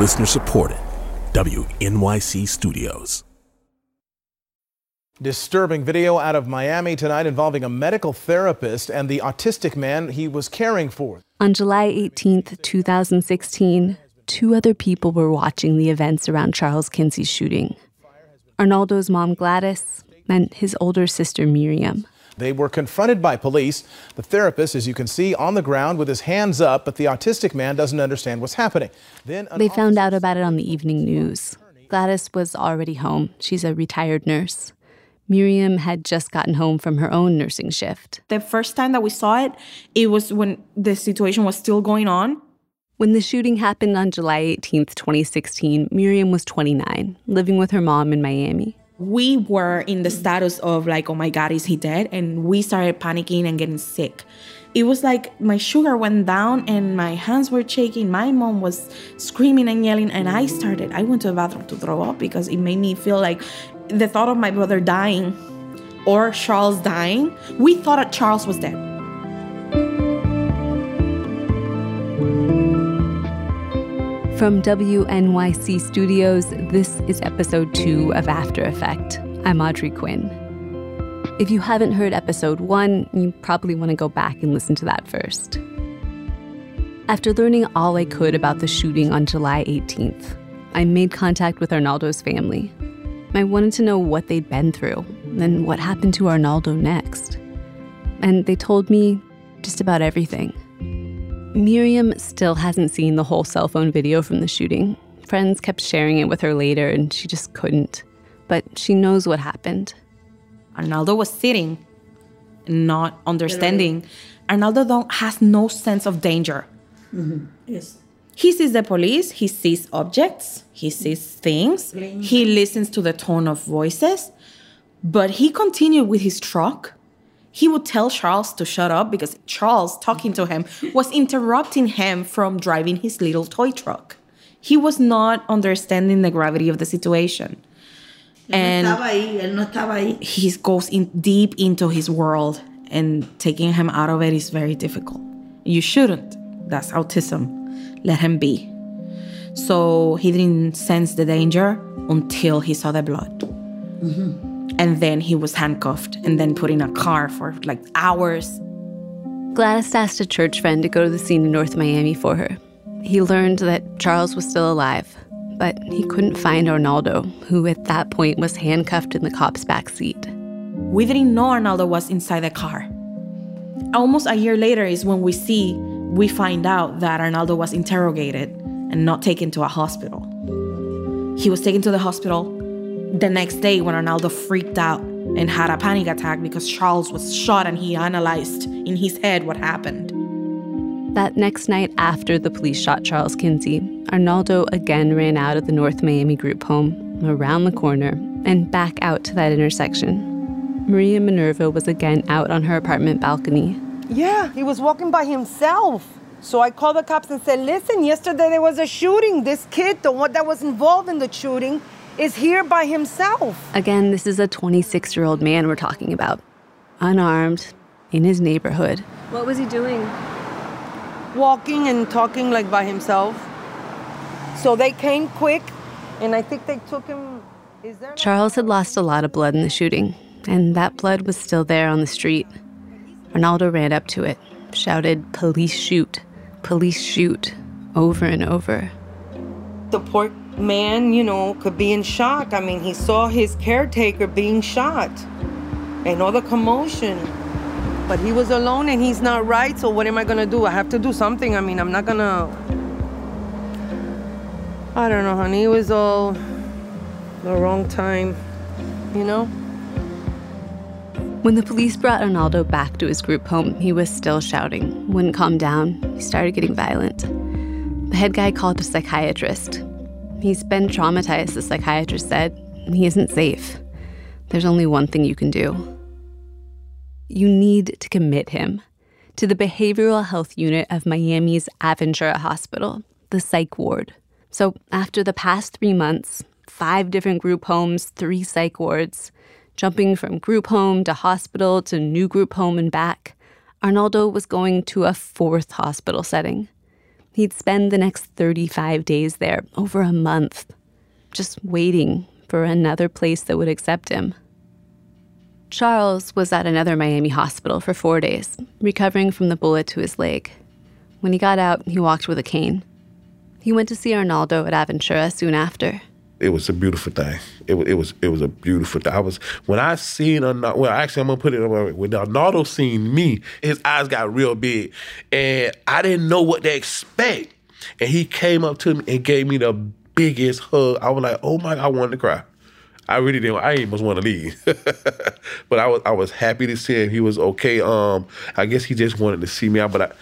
Listener supported. WNYC Studios. Disturbing video out of Miami tonight involving a medical therapist and the autistic man he was caring for. On July 18, 2016, two other people were watching the events around Charles Kinsey's shooting Arnaldo's mom, Gladys, and his older sister, Miriam. They were confronted by police. The therapist, as you can see, on the ground with his hands up, but the autistic man doesn't understand what's happening. Then they found out about it on the evening news. Gladys was already home. She's a retired nurse. Miriam had just gotten home from her own nursing shift. The first time that we saw it, it was when the situation was still going on. When the shooting happened on July 18th, 2016, Miriam was 29, living with her mom in Miami. We were in the status of like, oh my God, is he dead? And we started panicking and getting sick. It was like my sugar went down and my hands were shaking. My mom was screaming and yelling, and I started. I went to the bathroom to throw up because it made me feel like the thought of my brother dying or Charles dying, we thought that Charles was dead. From WNYC Studios, this is episode two of After Effect. I'm Audrey Quinn. If you haven't heard episode one, you probably want to go back and listen to that first. After learning all I could about the shooting on July 18th, I made contact with Arnaldo's family. I wanted to know what they'd been through and what happened to Arnaldo next. And they told me just about everything. Miriam still hasn't seen the whole cell phone video from the shooting. Friends kept sharing it with her later, and she just couldn't. But she knows what happened. Arnaldo was sitting, not understanding. Arnaldo don't, has no sense of danger. Mm-hmm. Yes. He sees the police, he sees objects, he sees things, he listens to the tone of voices, but he continued with his truck. He would tell Charles to shut up because Charles, talking to him, was interrupting him from driving his little toy truck. He was not understanding the gravity of the situation. And he goes in deep into his world, and taking him out of it is very difficult. You shouldn't. That's autism let him be. So he didn't sense the danger until he saw the blood. Mm-hmm. And then he was handcuffed and then put in a car for like hours. Gladys asked a church friend to go to the scene in North Miami for her. He learned that Charles was still alive, but he couldn't find Arnaldo, who at that point was handcuffed in the cop's back seat. We didn't know Arnaldo was inside the car. Almost a year later is when we see we find out that Arnaldo was interrogated and not taken to a hospital. He was taken to the hospital the next day when Arnaldo freaked out and had a panic attack because Charles was shot and he analyzed in his head what happened. That next night after the police shot Charles Kinsey, Arnaldo again ran out of the North Miami group home, around the corner, and back out to that intersection. Maria Minerva was again out on her apartment balcony yeah, he was walking by himself. So I called the cops and said, listen, yesterday there was a shooting. This kid, the one that was involved in the shooting, is here by himself. Again, this is a 26 year old man we're talking about, unarmed, in his neighborhood. What was he doing? Walking and talking like by himself. So they came quick, and I think they took him. Charles had lost a lot of blood in the shooting, and that blood was still there on the street. Arnaldo ran up to it, shouted, Police shoot, police shoot, over and over. The poor man, you know, could be in shock. I mean, he saw his caretaker being shot and all the commotion. But he was alone and he's not right, so what am I gonna do? I have to do something. I mean, I'm not gonna. I don't know, honey. It was all the wrong time, you know? When the police brought Arnaldo back to his group home, he was still shouting, wouldn't calm down. He started getting violent. The head guy called a psychiatrist. He's been traumatized, the psychiatrist said. He isn't safe. There's only one thing you can do. You need to commit him to the behavioral health unit of Miami's Aventura Hospital, the psych ward. So, after the past three months, five different group homes, three psych wards, Jumping from group home to hospital to new group home and back, Arnaldo was going to a fourth hospital setting. He'd spend the next 35 days there, over a month, just waiting for another place that would accept him. Charles was at another Miami hospital for four days, recovering from the bullet to his leg. When he got out, he walked with a cane. He went to see Arnaldo at Aventura soon after. It was a beautiful thing. It was it was it was a beautiful thing. I was when I seen Arnaldo. Well, actually, I'm gonna put it when Arnaldo seen me, his eyes got real big, and I didn't know what to expect. And he came up to me and gave me the biggest hug. I was like, oh my, god, I wanted to cry. I really didn't. I almost want to leave, but I was I was happy to see him. He was okay. Um, I guess he just wanted to see me out, but I,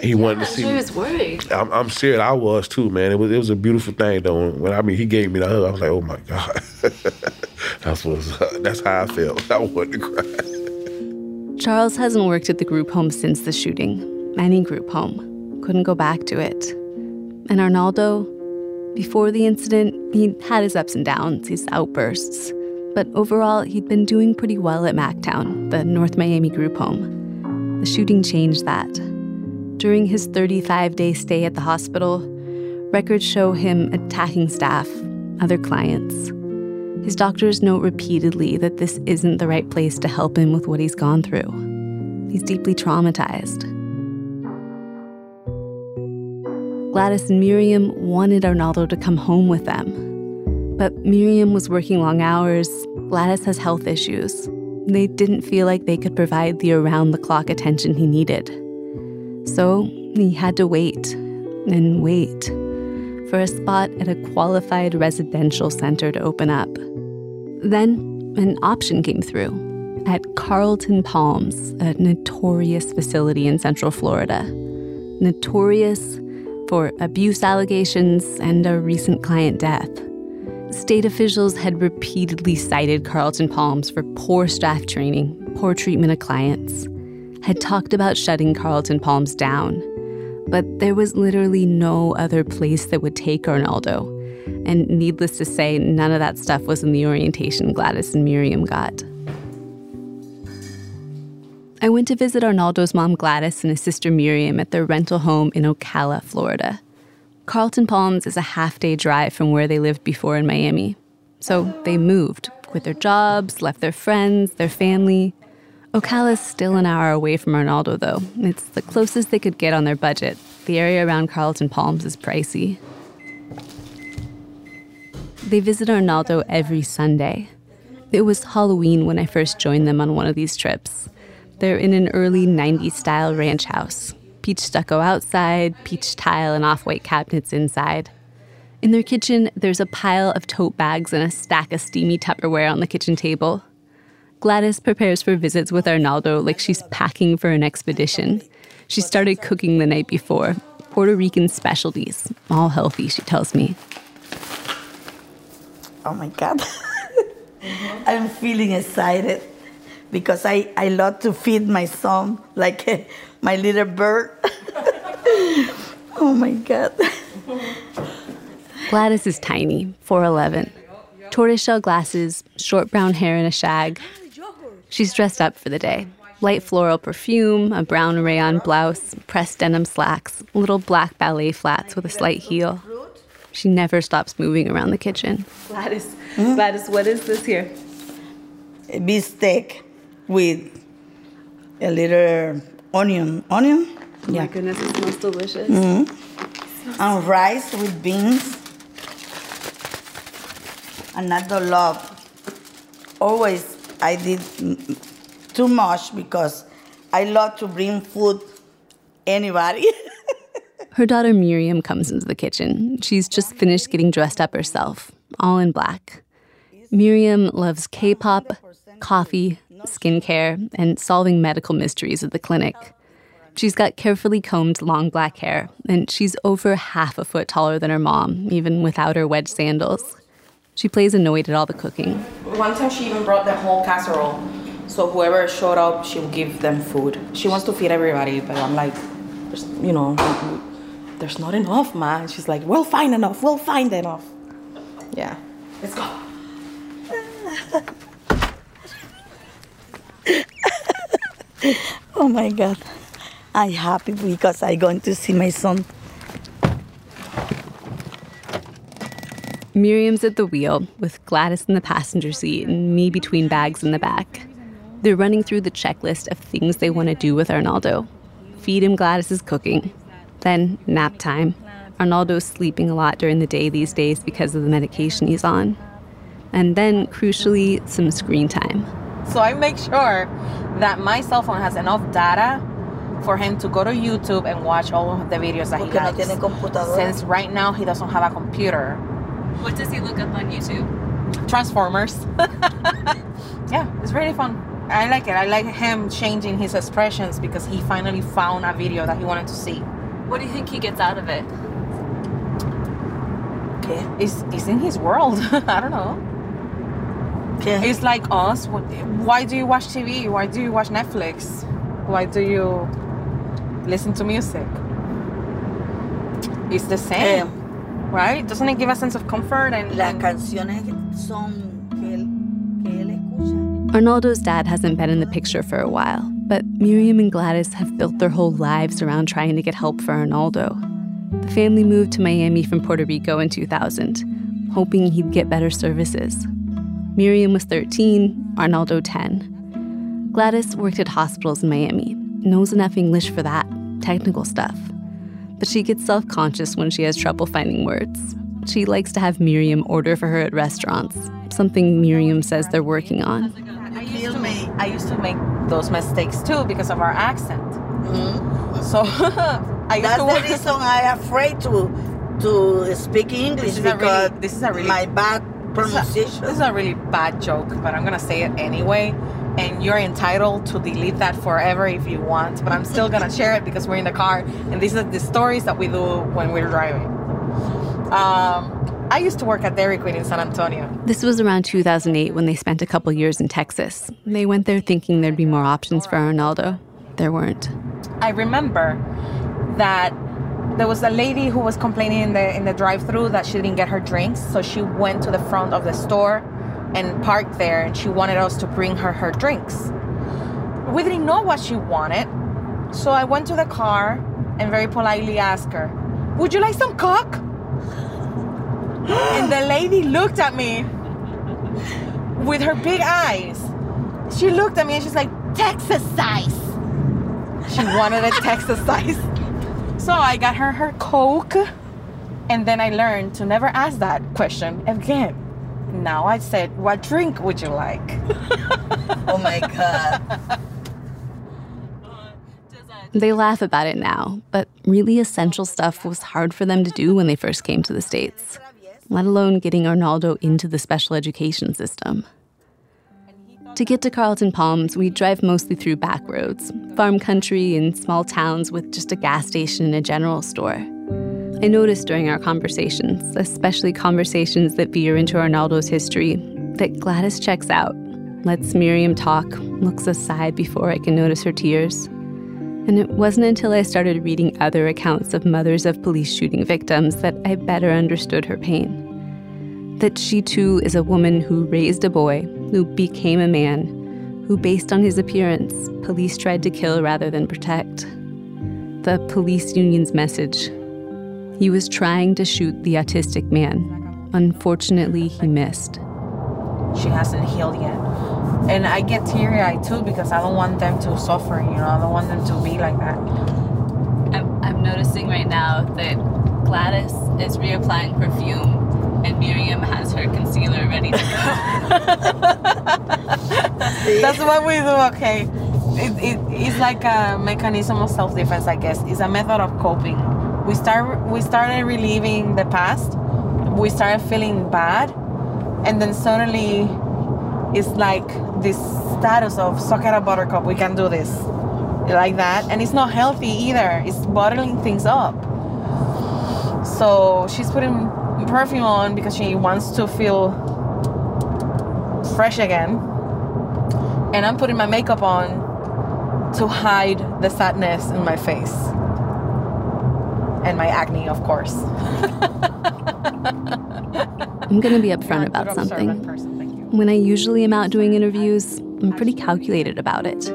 he wanted to see. He was worried. I'm, I'm scared. I was too, man. It was it was a beautiful thing though. When I mean he gave me the hug, I was like, oh my god, that's what uh, that's how I felt. I wanted to cry. Charles hasn't worked at the group home since the shooting. Any group home couldn't go back to it. And Arnaldo, before the incident, he'd had his ups and downs, his outbursts. But overall, he'd been doing pretty well at Mactown, the North Miami group home. The shooting changed that. During his 35 day stay at the hospital, records show him attacking staff, other clients. His doctors note repeatedly that this isn't the right place to help him with what he's gone through. He's deeply traumatized. Gladys and Miriam wanted Arnaldo to come home with them. But Miriam was working long hours, Gladys has health issues. They didn't feel like they could provide the around the clock attention he needed. So he had to wait and wait for a spot at a qualified residential center to open up. Then an option came through at Carlton Palms, a notorious facility in Central Florida. Notorious for abuse allegations and a recent client death. State officials had repeatedly cited Carlton Palms for poor staff training, poor treatment of clients had talked about shutting Carlton Palms down, but there was literally no other place that would take Arnaldo. And needless to say, none of that stuff was in the orientation Gladys and Miriam got. I went to visit Arnaldo's mom Gladys and his sister Miriam at their rental home in Ocala, Florida. Carlton Palms is a half day drive from where they lived before in Miami. So they moved, quit their jobs, left their friends, their family, Ocala's still an hour away from Arnaldo, though. It's the closest they could get on their budget. The area around Carlton Palms is pricey. They visit Arnaldo every Sunday. It was Halloween when I first joined them on one of these trips. They're in an early 90s style ranch house. Peach stucco outside, peach tile and off white cabinets inside. In their kitchen, there's a pile of tote bags and a stack of steamy Tupperware on the kitchen table. Gladys prepares for visits with Arnaldo like she's packing for an expedition. She started cooking the night before, Puerto Rican specialties, all healthy, she tells me. Oh my God. I'm feeling excited because I, I love to feed my son like my little bird. oh my God. Gladys is tiny, 4'11, tortoiseshell glasses, short brown hair, and a shag. She's dressed up for the day. Light floral perfume, a brown rayon blouse, pressed denim slacks, little black ballet flats with a slight heel. She never stops moving around the kitchen. Gladys, mm-hmm. Gladys, what is this here? A beef steak with a little onion. Onion? Oh yeah. my goodness, it smells delicious. Mm-hmm. And rice with beans. Another love. Always I did too much because I love to bring food anybody. Her daughter Miriam comes into the kitchen. She's just finished getting dressed up herself, all in black. Miriam loves K pop, coffee, skincare, and solving medical mysteries at the clinic. She's got carefully combed long black hair, and she's over half a foot taller than her mom, even without her wedge sandals. She plays annoyed at all the cooking. One time she even brought the whole casserole. So whoever showed up, she would give them food. She wants to feed everybody, but I'm like, you know, there's not enough, man. She's like, we'll find enough. We'll find enough. Yeah. Let's go. oh my God. I'm happy because I'm going to see my son Miriam's at the wheel with Gladys in the passenger seat and me between bags in the back. They're running through the checklist of things they want to do with Arnaldo. Feed him Gladys's cooking. Then nap time. Arnaldo's sleeping a lot during the day these days because of the medication he's on. And then, crucially, some screen time. So I make sure that my cell phone has enough data for him to go to YouTube and watch all of the videos that he Porque no likes. tiene computadora. Since right now he doesn't have a computer. What does he look up on YouTube? Transformers. yeah, it's really fun. I like it. I like him changing his expressions because he finally found a video that he wanted to see. What do you think he gets out of it? ¿Qué? It's, it's in his world. I don't know. ¿Qué? It's like us. Why do you watch TV? Why do you watch Netflix? Why do you listen to music? It's the same, Eh. Right? Doesn't it give a sense of comfort and, Las and canciones son que él, que él escucha. Arnaldo's dad hasn't been in the picture for a while, but Miriam and Gladys have built their whole lives around trying to get help for Arnaldo. The family moved to Miami from Puerto Rico in 2000, hoping he'd get better services. Miriam was 13, Arnaldo 10. Gladys worked at hospitals in Miami, knows enough English for that, technical stuff. But she gets self conscious when she has trouble finding words. She likes to have Miriam order for her at restaurants, something Miriam says they're working on. I used, to make, I used to make those mistakes too because of our accent. Mm-hmm. So I used That's to the reason I'm afraid to to speak English is a really- because this is a really- my bad This is, a, pronunciation. this is a really bad joke, but I'm gonna say it anyway. And you're entitled to delete that forever if you want, but I'm still gonna share it because we're in the car, and these are the stories that we do when we're driving. Um, I used to work at Dairy Queen in San Antonio. This was around 2008 when they spent a couple years in Texas. They went there thinking there'd be more options for Arnaldo. There weren't. I remember that there was a lady who was complaining in the in the drive-through that she didn't get her drinks, so she went to the front of the store and parked there, and she wanted us to bring her her drinks. We didn't know what she wanted, so I went to the car and very politely asked her, "Would you like some coke?" and the lady looked at me with her big eyes. She looked at me and she's like, "Texas size." She wanted a Texas size. So I got her her Coke, and then I learned to never ask that question again. Now I said, What drink would you like? oh my god. They laugh about it now, but really essential stuff was hard for them to do when they first came to the States, let alone getting Arnaldo into the special education system. To get to Carlton Palms, we drive mostly through back roads, farm country, and small towns with just a gas station and a general store. I noticed during our conversations, especially conversations that veer into Arnaldo's history, that Gladys checks out, lets Miriam talk, looks aside before I can notice her tears. And it wasn't until I started reading other accounts of mothers of police shooting victims that I better understood her pain that she too is a woman who raised a boy, who became a man, who, based on his appearance, police tried to kill rather than protect. The police union's message he was trying to shoot the autistic man. Unfortunately, he missed. She hasn't healed yet. And I get teary eyed too because I don't want them to suffer, you know, I don't want them to be like that. I'm, I'm noticing right now that Gladys is reapplying perfume and Miriam has her concealer ready to go. That's what we do, okay? It, it, it's like a mechanism of self defense, I guess. It's a method of coping. We start we started reliving the past. We started feeling bad, and then suddenly, it's like this status of suck at a buttercup. We can do this, like that, and it's not healthy either. It's bottling things up. So she's putting perfume on because she wants to feel fresh again and I'm putting my makeup on to hide the sadness in my face. And my acne, of course. I'm going to be upfront about something. person. When I usually am out doing interviews, I'm pretty calculated about it.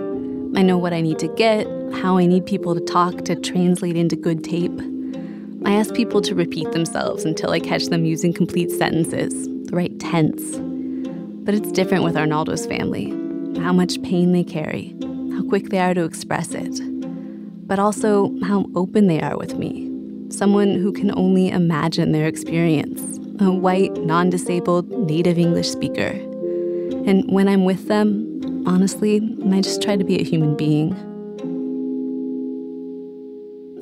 I know what I need to get, how I need people to talk to translate into good tape. I ask people to repeat themselves until I catch them using complete sentences, the right tense. But it's different with Arnaldo's family how much pain they carry, how quick they are to express it, but also how open they are with me. Someone who can only imagine their experience, a white, non disabled, native English speaker. And when I'm with them, honestly, I just try to be a human being.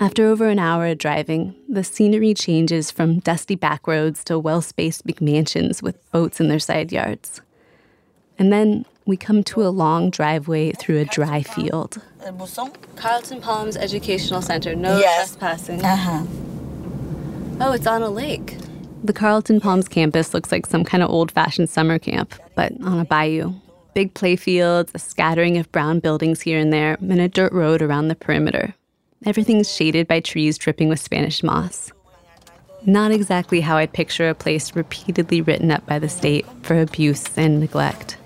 After over an hour of driving, the scenery changes from dusty back roads to well spaced McMansions with boats in their side yards. And then we come to a long driveway through a dry field. Carlton Palms Educational Center, no Yes. trespassing. Uh-huh. Oh, it's on a lake. The Carlton Palms campus looks like some kind of old fashioned summer camp, but on a bayou. Big play fields, a scattering of brown buildings here and there, and a dirt road around the perimeter. Everything's shaded by trees dripping with Spanish moss. Not exactly how I'd picture a place repeatedly written up by the state for abuse and neglect.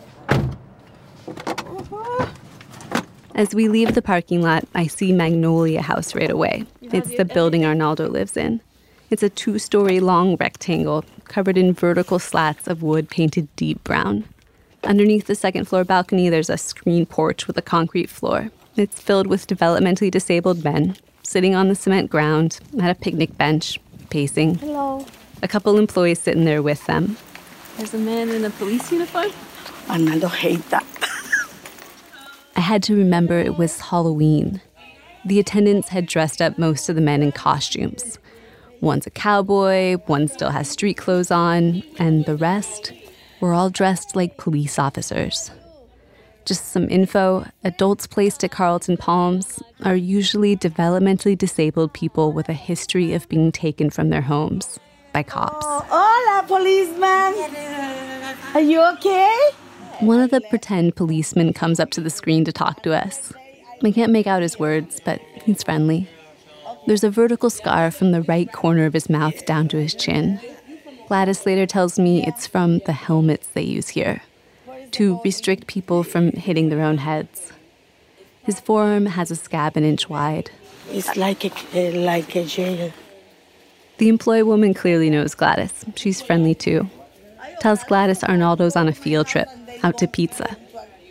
As we leave the parking lot, I see Magnolia House right away. It's the building Arnaldo lives in. It's a two story long rectangle covered in vertical slats of wood painted deep brown. Underneath the second floor balcony, there's a screen porch with a concrete floor. It's filled with developmentally disabled men sitting on the cement ground at a picnic bench, pacing. Hello. A couple employees sitting there with them. There's a man in a police uniform. Arnaldo hate that. I had to remember it was Halloween. The attendants had dressed up most of the men in costumes. One's a cowboy, one still has street clothes on, and the rest were all dressed like police officers. Just some info adults placed at Carlton Palms are usually developmentally disabled people with a history of being taken from their homes by cops. Hola, policeman. Are you okay? One of the pretend policemen comes up to the screen to talk to us. I can't make out his words, but he's friendly. There's a vertical scar from the right corner of his mouth down to his chin. Gladys later tells me it's from the helmets they use here to restrict people from hitting their own heads. His forearm has a scab an inch wide. It's like a, uh, like a jail. The employee woman clearly knows Gladys. She's friendly too. Tells Gladys Arnaldo's on a field trip out to pizza.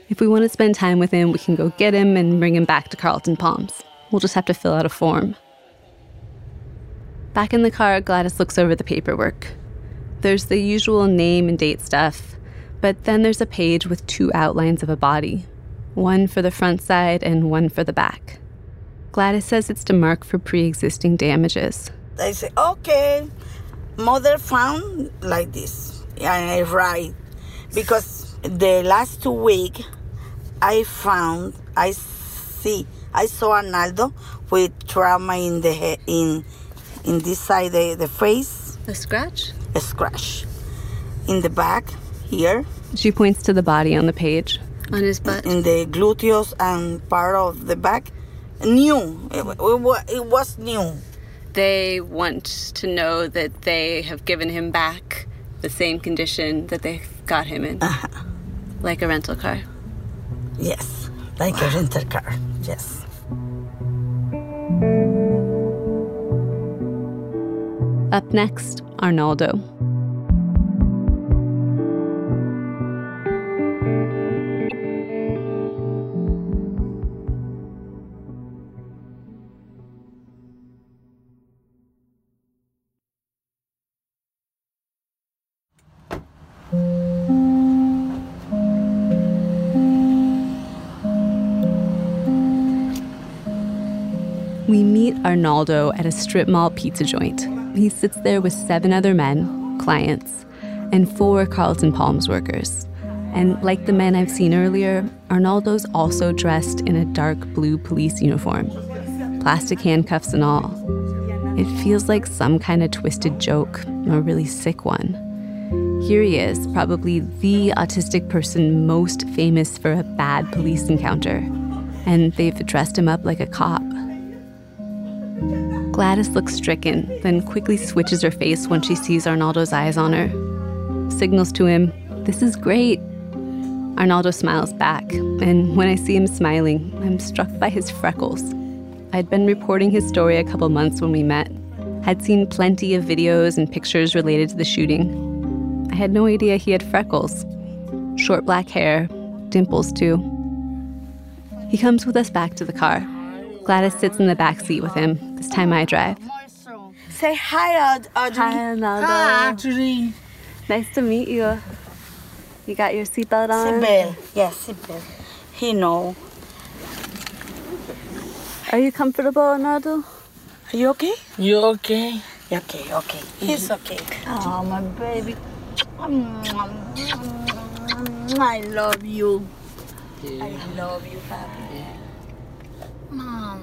If we want to spend time with him, we can go get him and bring him back to Carlton Palms. We'll just have to fill out a form. Back in the car, Gladys looks over the paperwork. There's the usual name and date stuff, but then there's a page with two outlines of a body one for the front side and one for the back. Gladys says it's to mark for pre existing damages. I say, okay, mother found like this. And I write, because the last two week, I found, I see, I saw Arnaldo with trauma in the head, in, in this side, the, the face, A scratch? a scratch. In the back, here, She points to the body on the page. On his butt? in the gluteus and part of the back, new. It, it, it was new. They want to know that they have given him back the same condition that they got him in. Uh-huh. Like a rental car. Yes, like a rental car. Yes. Up next, Arnaldo. Arnaldo at a strip mall pizza joint. He sits there with seven other men, clients, and four Carlton Palms workers. And like the men I've seen earlier, Arnaldo's also dressed in a dark blue police uniform, plastic handcuffs and all. It feels like some kind of twisted joke, a really sick one. Here he is, probably the autistic person most famous for a bad police encounter. And they've dressed him up like a cop. Gladys looks stricken, then quickly switches her face when she sees Arnaldo's eyes on her. Signals to him, This is great. Arnaldo smiles back, and when I see him smiling, I'm struck by his freckles. I'd been reporting his story a couple months when we met. had seen plenty of videos and pictures related to the shooting. I had no idea he had freckles, short black hair, dimples too. He comes with us back to the car. Gladys sits in the back seat with him. This time I drive. Say hi, Aud- Audrey. Hi, Arnaldo. Hi, Audrey. Nice to meet you. You got your seatbelt on? Seatbelt. Yes, seatbelt. He know. Are you comfortable, Arnaldo? Are you okay? You okay? Yeah, okay, okay. He's okay. Oh, my baby. I love you. I love you, papi. Mom.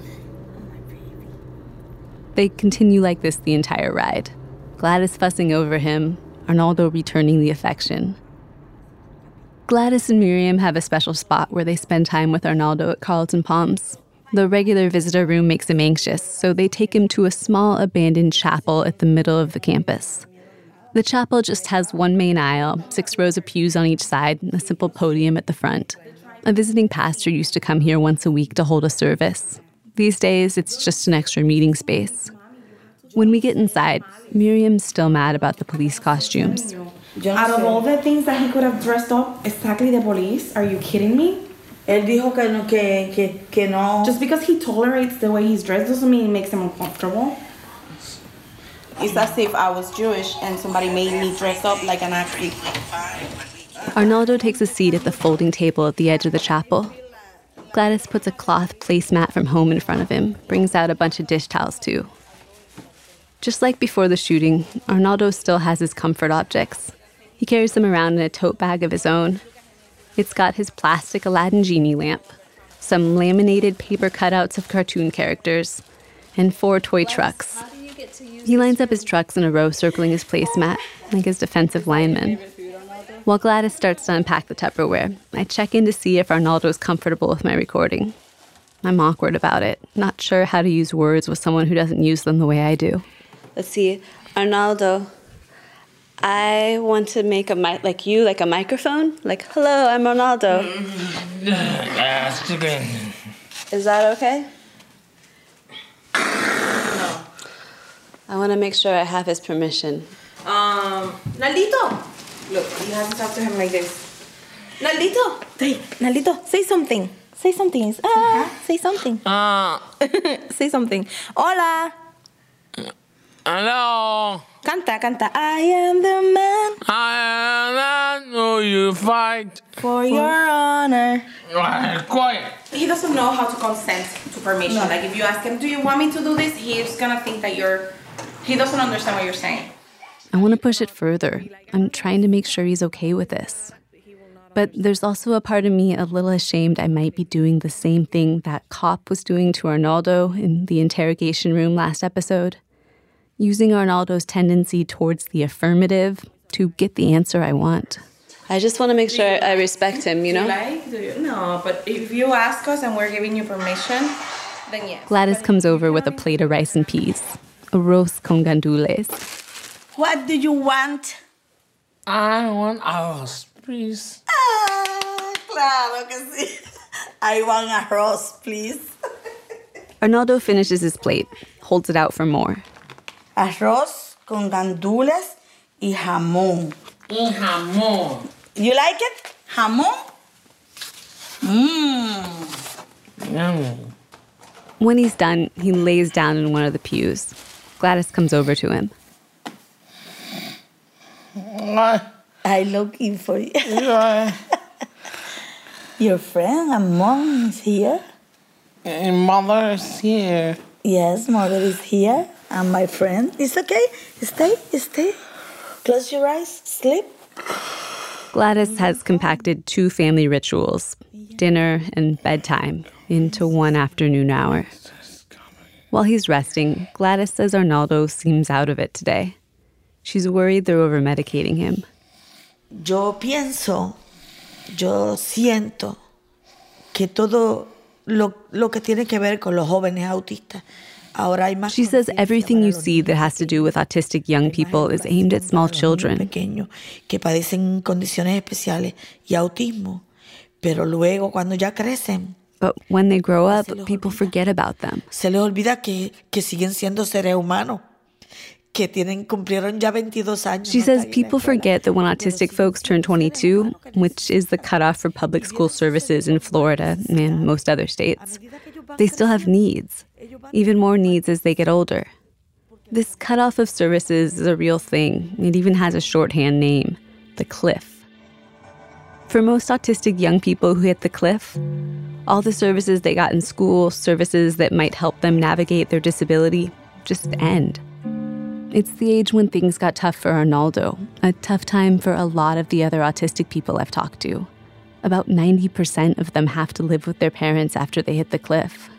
They continue like this the entire ride. Gladys fussing over him, Arnaldo returning the affection. Gladys and Miriam have a special spot where they spend time with Arnaldo at Carlton Palms. The regular visitor room makes him anxious, so they take him to a small abandoned chapel at the middle of the campus. The chapel just has one main aisle, six rows of pews on each side, and a simple podium at the front. A visiting pastor used to come here once a week to hold a service. These days, it's just an extra meeting space. When we get inside, Miriam's still mad about the police costumes. Out of all the things that he could have dressed up, exactly the police? Are you kidding me? Él dijo que no, que, que, que no. Just because he tolerates the way he's dressed doesn't mean it makes him uncomfortable. It's as if I was Jewish and somebody made me dress up like an actress. Arnaldo takes a seat at the folding table at the edge of the chapel. Gladys puts a cloth placemat from home in front of him, brings out a bunch of dish towels too. Just like before the shooting, Arnaldo still has his comfort objects. He carries them around in a tote bag of his own. It's got his plastic Aladdin genie lamp, some laminated paper cutouts of cartoon characters, and four toy trucks. He lines up his trucks in a row circling his placemat, like his defensive lineman. While Gladys starts to unpack the Tupperware, I check in to see if Arnaldo's comfortable with my recording. I'm awkward about it, not sure how to use words with someone who doesn't use them the way I do. Let's see, Arnaldo. I want to make a mic like you, like a microphone. Like, hello, I'm Arnaldo. Is that okay? No. I want to make sure I have his permission. Um, Naldito! Look, you have to talk to him like this. Naldito! Hey, Naldito, say something. Say something. Ah, say something. Ah, say something. Hola! hello. Canta, canta. I am the man I know you fight. for your honor. Quiet. He doesn't know how to consent to permission. Like if you ask him, "Do you want me to do this?" He's gonna think that you're. He doesn't understand what you're saying. I want to push it further. I'm trying to make sure he's okay with this. But there's also a part of me a little ashamed I might be doing the same thing that cop was doing to Arnaldo in the interrogation room last episode. Using Arnaldo's tendency towards the affirmative to get the answer I want. I just want to make sure I respect him, you know? Like, do you? No, but if you ask us and we're giving you permission, then yes. Gladys comes over with a plate of rice and peas, arroz con gandules. What do you want? I want arroz, please. Ah, claro que sí. I want arroz, please. Arnaldo finishes his plate, holds it out for more. Arroz con gandules y jamón. Y jamón. You like it? Jamón? Mmm. Yum. When he's done, he lays down in one of the pews. Gladys comes over to him. Ah, I looking for you. yeah. Your friend and mom is here. And mother is here. Yes, mother is here. And my friend. It's okay. Stay, stay. Close your eyes. Sleep. Gladys has compacted two family rituals dinner and bedtime into one afternoon hour. While he's resting, Gladys says Arnaldo seems out of it today. She's worried they're over medicating him. Yo pienso, yo siento que todo lo, lo que tiene que ver con los jóvenes autistas. Ahora hay más She says everything you see that has to do with autistic young people is aimed at small para los niños children. pequeños que padecen condiciones especiales y autismo, pero luego cuando ya crecen But when they grow up, people forget about them. se les olvida que, que siguen siendo seres humanos. Que tienen, cumplieron ya 22 años. She says people forget that when autistic folks turn 22, which is the cutoff for public school services in Florida and most other states, they still have needs, even more needs as they get older. This cutoff of services is a real thing. It even has a shorthand name the cliff. For most autistic young people who hit the cliff, all the services they got in school, services that might help them navigate their disability, just end. It's the age when things got tough for Arnaldo, a tough time for a lot of the other autistic people I've talked to. About 90% of them have to live with their parents after they hit the cliff.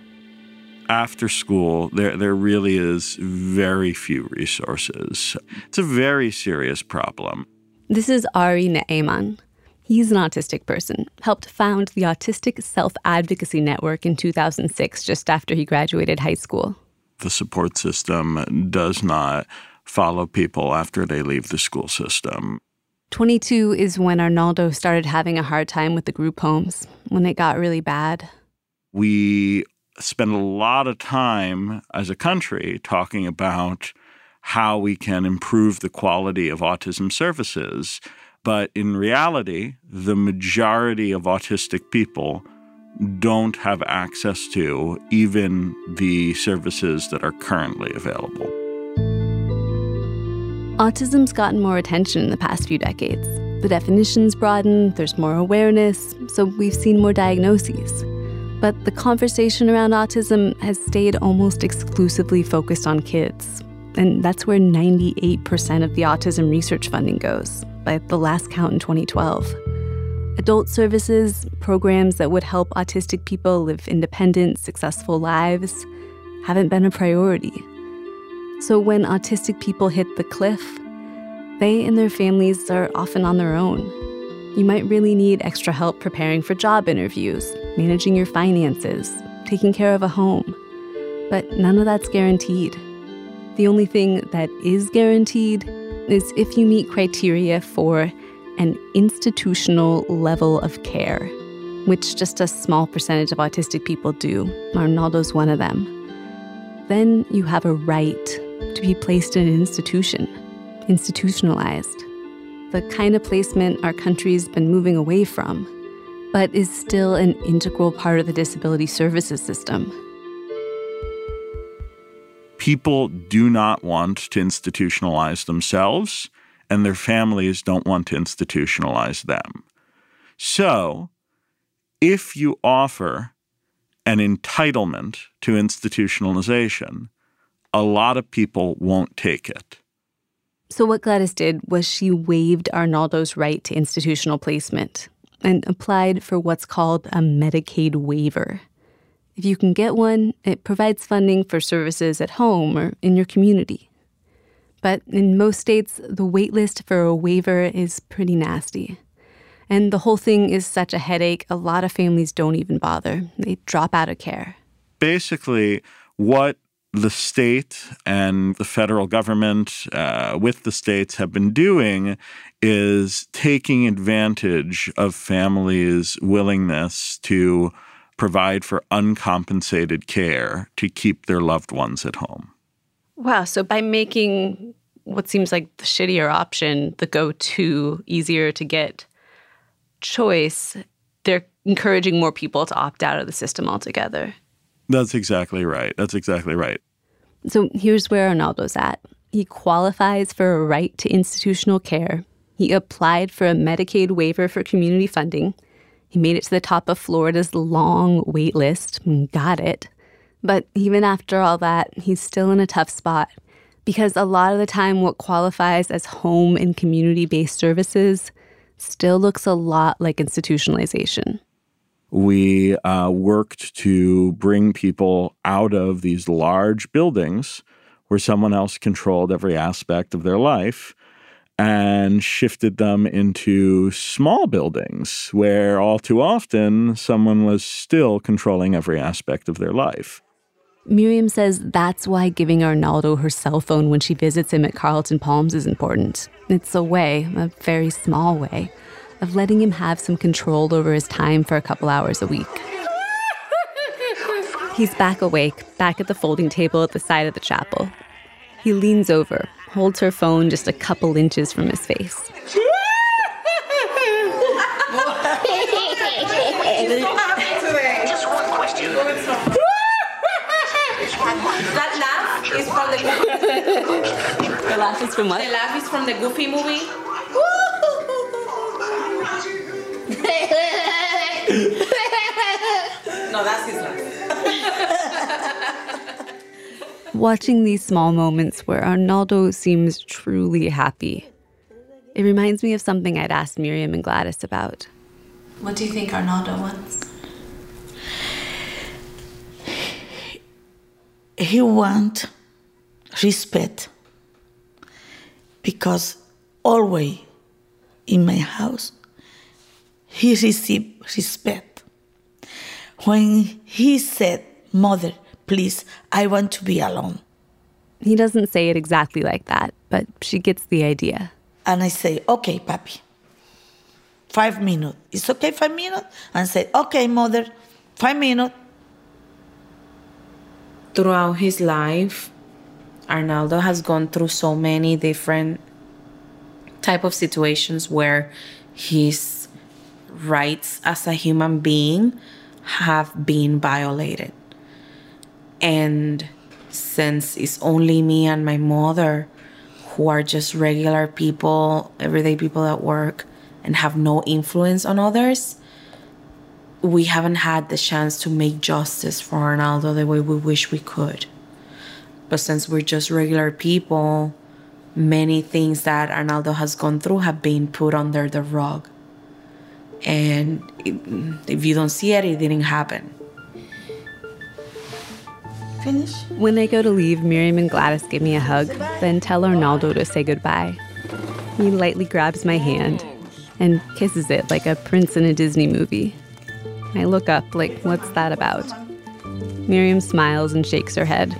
After school, there, there really is very few resources. It's a very serious problem. This is Ari Ne'eman. He's an autistic person, helped found the Autistic Self Advocacy Network in 2006, just after he graduated high school. The support system does not follow people after they leave the school system. 22 is when Arnaldo started having a hard time with the group homes, when it got really bad. We spend a lot of time as a country talking about how we can improve the quality of autism services. But in reality, the majority of autistic people don't have access to even the services that are currently available. Autism's gotten more attention in the past few decades. The definition's broadened, there's more awareness, so we've seen more diagnoses. But the conversation around autism has stayed almost exclusively focused on kids. And that's where 98% of the autism research funding goes, by the last count in 2012. Adult services, programs that would help autistic people live independent, successful lives, haven't been a priority. So when autistic people hit the cliff, they and their families are often on their own. You might really need extra help preparing for job interviews, managing your finances, taking care of a home. But none of that's guaranteed. The only thing that is guaranteed is if you meet criteria for an institutional level of care, which just a small percentage of autistic people do. Arnaldo's one of them. Then you have a right to be placed in an institution, institutionalized. The kind of placement our country's been moving away from, but is still an integral part of the disability services system. People do not want to institutionalize themselves, and their families don't want to institutionalize them. So, if you offer an entitlement to institutionalization, a lot of people won't take it. So, what Gladys did was she waived Arnaldo's right to institutional placement and applied for what's called a Medicaid waiver. If you can get one, it provides funding for services at home or in your community. But in most states, the waitlist for a waiver is pretty nasty. And the whole thing is such a headache, a lot of families don't even bother. They drop out of care. Basically, what the state and the federal government uh, with the states have been doing is taking advantage of families' willingness to provide for uncompensated care to keep their loved ones at home. Wow. So by making what seems like the shittier option the go to, easier to get choice, they're encouraging more people to opt out of the system altogether. That's exactly right. That's exactly right. So here's where Arnaldo's at. He qualifies for a right to institutional care. He applied for a Medicaid waiver for community funding. He made it to the top of Florida's long wait list and got it. But even after all that, he's still in a tough spot because a lot of the time, what qualifies as home and community based services still looks a lot like institutionalization. We uh, worked to bring people out of these large buildings where someone else controlled every aspect of their life and shifted them into small buildings where all too often someone was still controlling every aspect of their life. Miriam says that's why giving Arnaldo her cell phone when she visits him at Carlton Palms is important. It's a way, a very small way, of letting him have some control over his time for a couple hours a week. He's back awake, back at the folding table at the side of the chapel. He leans over, holds her phone just a couple inches from his face. Just one question. that laugh is from the The laugh is from what? the laugh is from the Goofy movie. no, that's his laugh. Watching these small moments where Arnaldo seems truly happy. It reminds me of something I'd asked Miriam and Gladys about. What do you think Arnaldo wants? He want respect because always in my house he received respect. When he said, "Mother, please, I want to be alone," He doesn't say it exactly like that, but she gets the idea. and I say, "Okay, papi." Five minutes. It's okay, five minutes? And say, okay, mother, five minutes. Throughout his life, Arnaldo has gone through so many different type of situations where his rights as a human being have been violated. And since it's only me and my mother who are just regular people, everyday people at work, and have no influence on others, we haven't had the chance to make justice for Arnaldo the way we wish we could. But since we're just regular people, many things that Arnaldo has gone through have been put under the rug. And it, if you don't see it, it didn't happen. Finish? When they go to leave, Miriam and Gladys give me a hug, then tell Arnaldo to say goodbye. He lightly grabs my hand and kisses it like a prince in a Disney movie. I look up, like, what's that about? Miriam smiles and shakes her head.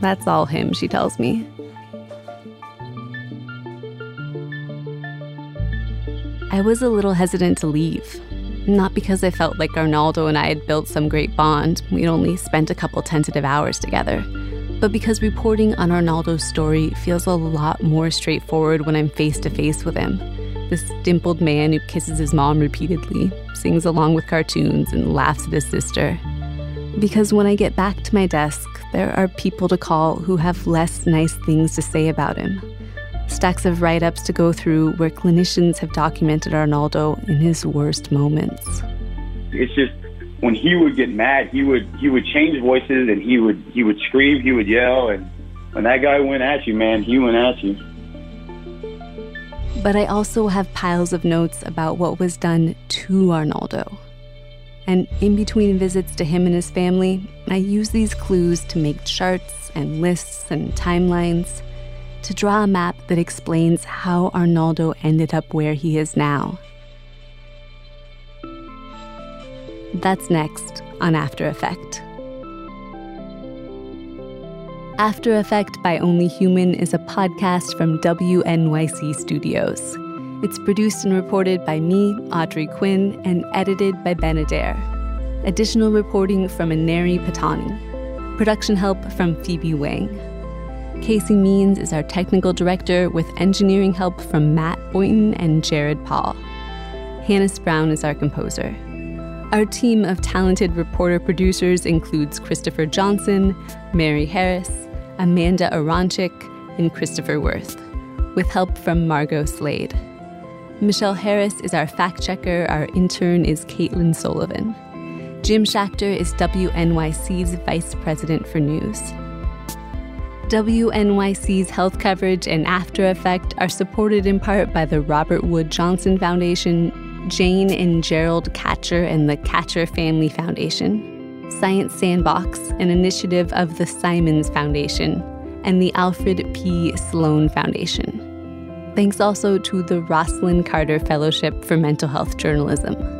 That's all him, she tells me. I was a little hesitant to leave. Not because I felt like Arnaldo and I had built some great bond, we'd only spent a couple tentative hours together, but because reporting on Arnaldo's story feels a lot more straightforward when I'm face to face with him. This dimpled man who kisses his mom repeatedly, sings along with cartoons, and laughs at his sister. Because when I get back to my desk, there are people to call who have less nice things to say about him. Stacks of write ups to go through where clinicians have documented Arnaldo in his worst moments. It's just when he would get mad, he would he would change voices and he would he would scream, he would yell, and when that guy went at you, man, he went at you. But I also have piles of notes about what was done to Arnaldo. And in between visits to him and his family, I use these clues to make charts and lists and timelines to draw a map that explains how Arnaldo ended up where he is now. That's next on After Effect. After Effect by Only Human is a podcast from WNYC Studios. It's produced and reported by me, Audrey Quinn, and edited by Ben Adair. Additional reporting from Aneri Pattani. Production help from Phoebe Wang. Casey Means is our technical director with engineering help from Matt Boynton and Jared Paul. Hannis Brown is our composer. Our team of talented reporter producers includes Christopher Johnson, Mary Harris, Amanda Aronczyk, and Christopher Werth, with help from Margot Slade. Michelle Harris is our fact checker. Our intern is Caitlin Sullivan. Jim Schachter is WNYC's vice president for news. WNYC's health coverage and After Effect are supported in part by the Robert Wood Johnson Foundation, Jane and Gerald Katcher and the Katcher Family Foundation, Science Sandbox, an initiative of the Simons Foundation, and the Alfred P. Sloan Foundation. Thanks also to the Rosalynn Carter Fellowship for Mental Health Journalism.